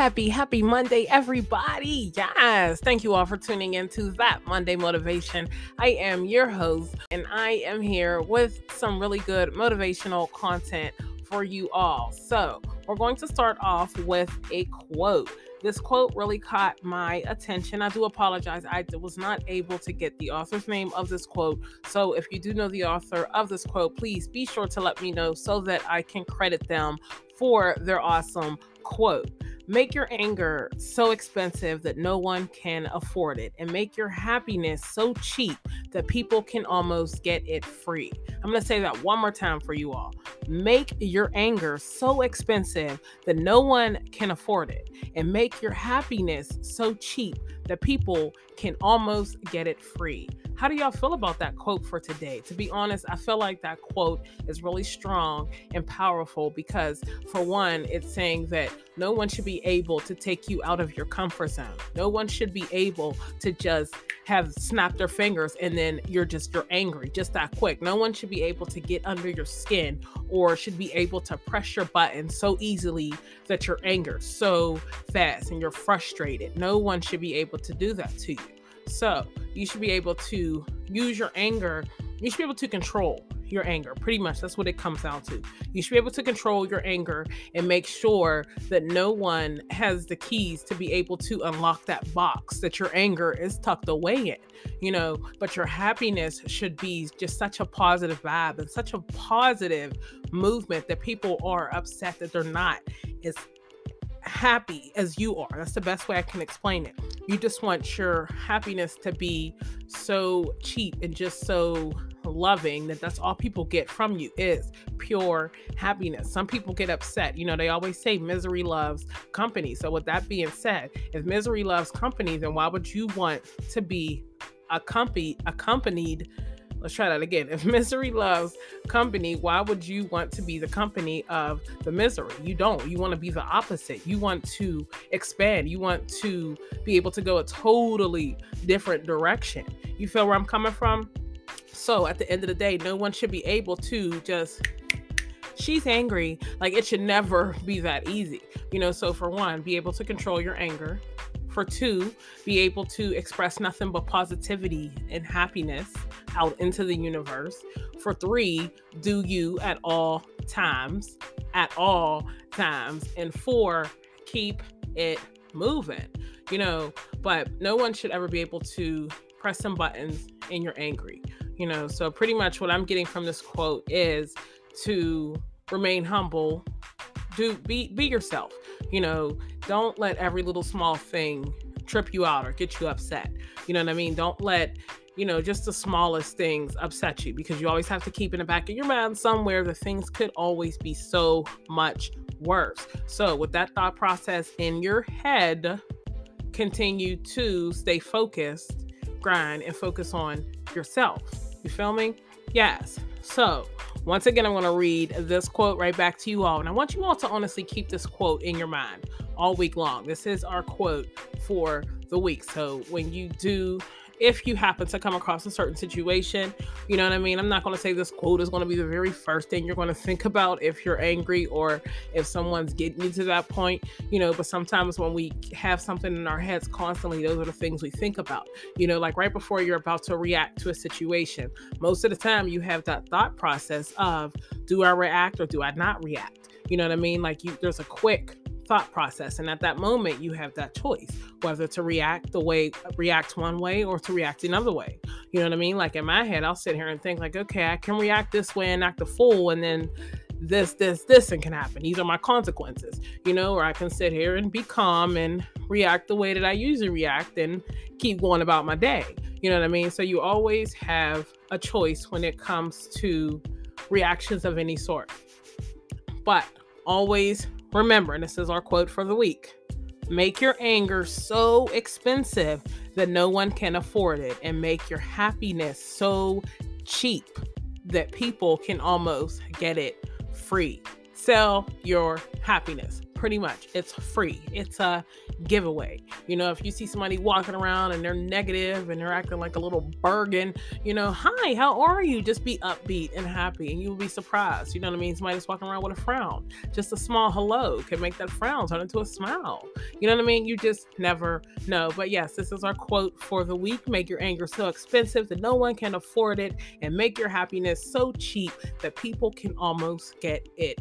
happy, happy Monday, everybody. Yes, thank you all for tuning in to that Monday Motivation. I am your host, and I am here with some really good motivational content for you all. So, we're going to start off with a quote. This quote really caught my attention. I do apologize. I was not able to get the author's name of this quote. So, if you do know the author of this quote, please be sure to let me know so that I can credit them for their awesome quote. Make your anger so expensive that no one can afford it, and make your happiness so cheap that people can almost get it free. I'm going to say that one more time for you all. Make your anger so expensive that no one can afford it, and make your happiness so cheap that people can almost get it free. How do y'all feel about that quote for today? To be honest, I feel like that quote is really strong and powerful because, for one, it's saying that no one should be able to take you out of your comfort zone. No one should be able to just have snapped their fingers and then you're just you're angry just that quick. No one should be able to get under your skin or should be able to press your button so easily that you're angered so fast and you're frustrated. No one should be able to do that to you. So you should be able to use your anger. You should be able to control your anger. Pretty much that's what it comes down to. You should be able to control your anger and make sure that no one has the keys to be able to unlock that box that your anger is tucked away in. You know, but your happiness should be just such a positive vibe and such a positive movement that people are upset that they're not as happy as you are. That's the best way I can explain it. You just want your happiness to be so cheap and just so loving that that's all people get from you is pure happiness. Some people get upset. You know, they always say misery loves company. So with that being said, if misery loves company, then why would you want to be accompanied accompanied Let's try that again. If misery loves company, why would you want to be the company of the misery? You don't. You want to be the opposite. You want to expand. You want to be able to go a totally different direction. You feel where I'm coming from? So at the end of the day, no one should be able to just she's angry. Like it should never be that easy. You know, so for one, be able to control your anger. For two, be able to express nothing but positivity and happiness out into the universe. For three, do you at all times, at all times. And four, keep it moving, you know. But no one should ever be able to press some buttons and you're angry, you know. So, pretty much what I'm getting from this quote is to remain humble, do be be yourself, you know, don't let every little small thing trip you out or get you upset. You know what I mean? Don't let you know, just the smallest things upset you because you always have to keep in the back of your mind somewhere that things could always be so much worse. So, with that thought process in your head, continue to stay focused, grind, and focus on yourself. You feel me? Yes. So, once again, I'm going to read this quote right back to you all. And I want you all to honestly keep this quote in your mind all week long. This is our quote for the week. So, when you do if you happen to come across a certain situation. You know what I mean? I'm not going to say this quote is going to be the very first thing you're going to think about if you're angry or if someone's getting you to that point, you know, but sometimes when we have something in our heads constantly, those are the things we think about. You know, like right before you're about to react to a situation, most of the time you have that thought process of do I react or do I not react? You know what I mean? Like you there's a quick thought process. And at that moment, you have that choice whether to react the way, react one way or to react another way. You know what I mean? Like in my head, I'll sit here and think, like, okay, I can react this way and act a fool. And then this, this, this, and can happen. These are my consequences, you know, or I can sit here and be calm and react the way that I usually react and keep going about my day. You know what I mean? So you always have a choice when it comes to reactions of any sort. But always Remember, and this is our quote for the week make your anger so expensive that no one can afford it, and make your happiness so cheap that people can almost get it free. Sell your happiness. Pretty much. It's free. It's a giveaway. You know, if you see somebody walking around and they're negative and they're acting like a little bergen, you know, hi, how are you? Just be upbeat and happy and you'll be surprised. You know what I mean? Somebody's walking around with a frown. Just a small hello can make that frown turn into a smile. You know what I mean? You just never know. But yes, this is our quote for the week. Make your anger so expensive that no one can afford it and make your happiness so cheap that people can almost get it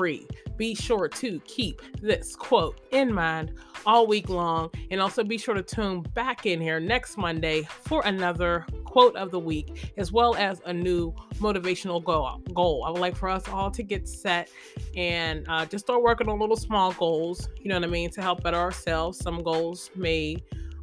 free. Be sure to keep this quote in mind all week long. And also be sure to tune back in here next Monday for another quote of the week, as well as a new motivational goal. I would like for us all to get set and uh, just start working on little small goals, you know what I mean, to help better ourselves. Some goals may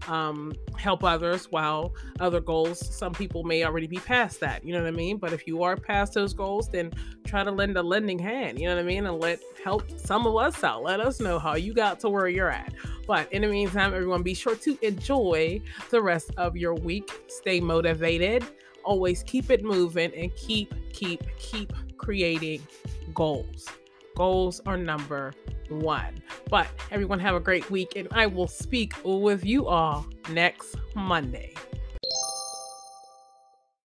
um, help others while other goals some people may already be past that you know what i mean? But if you are past those goals then try to lend a lending hand you know what i mean? And let help some of us out. Let us know how you got to where you're at. But in the meantime everyone be sure to enjoy the rest of your week. Stay motivated. Always keep it moving and keep keep keep creating goals. Goals are number one. But everyone have a great week, and I will speak with you all next Monday.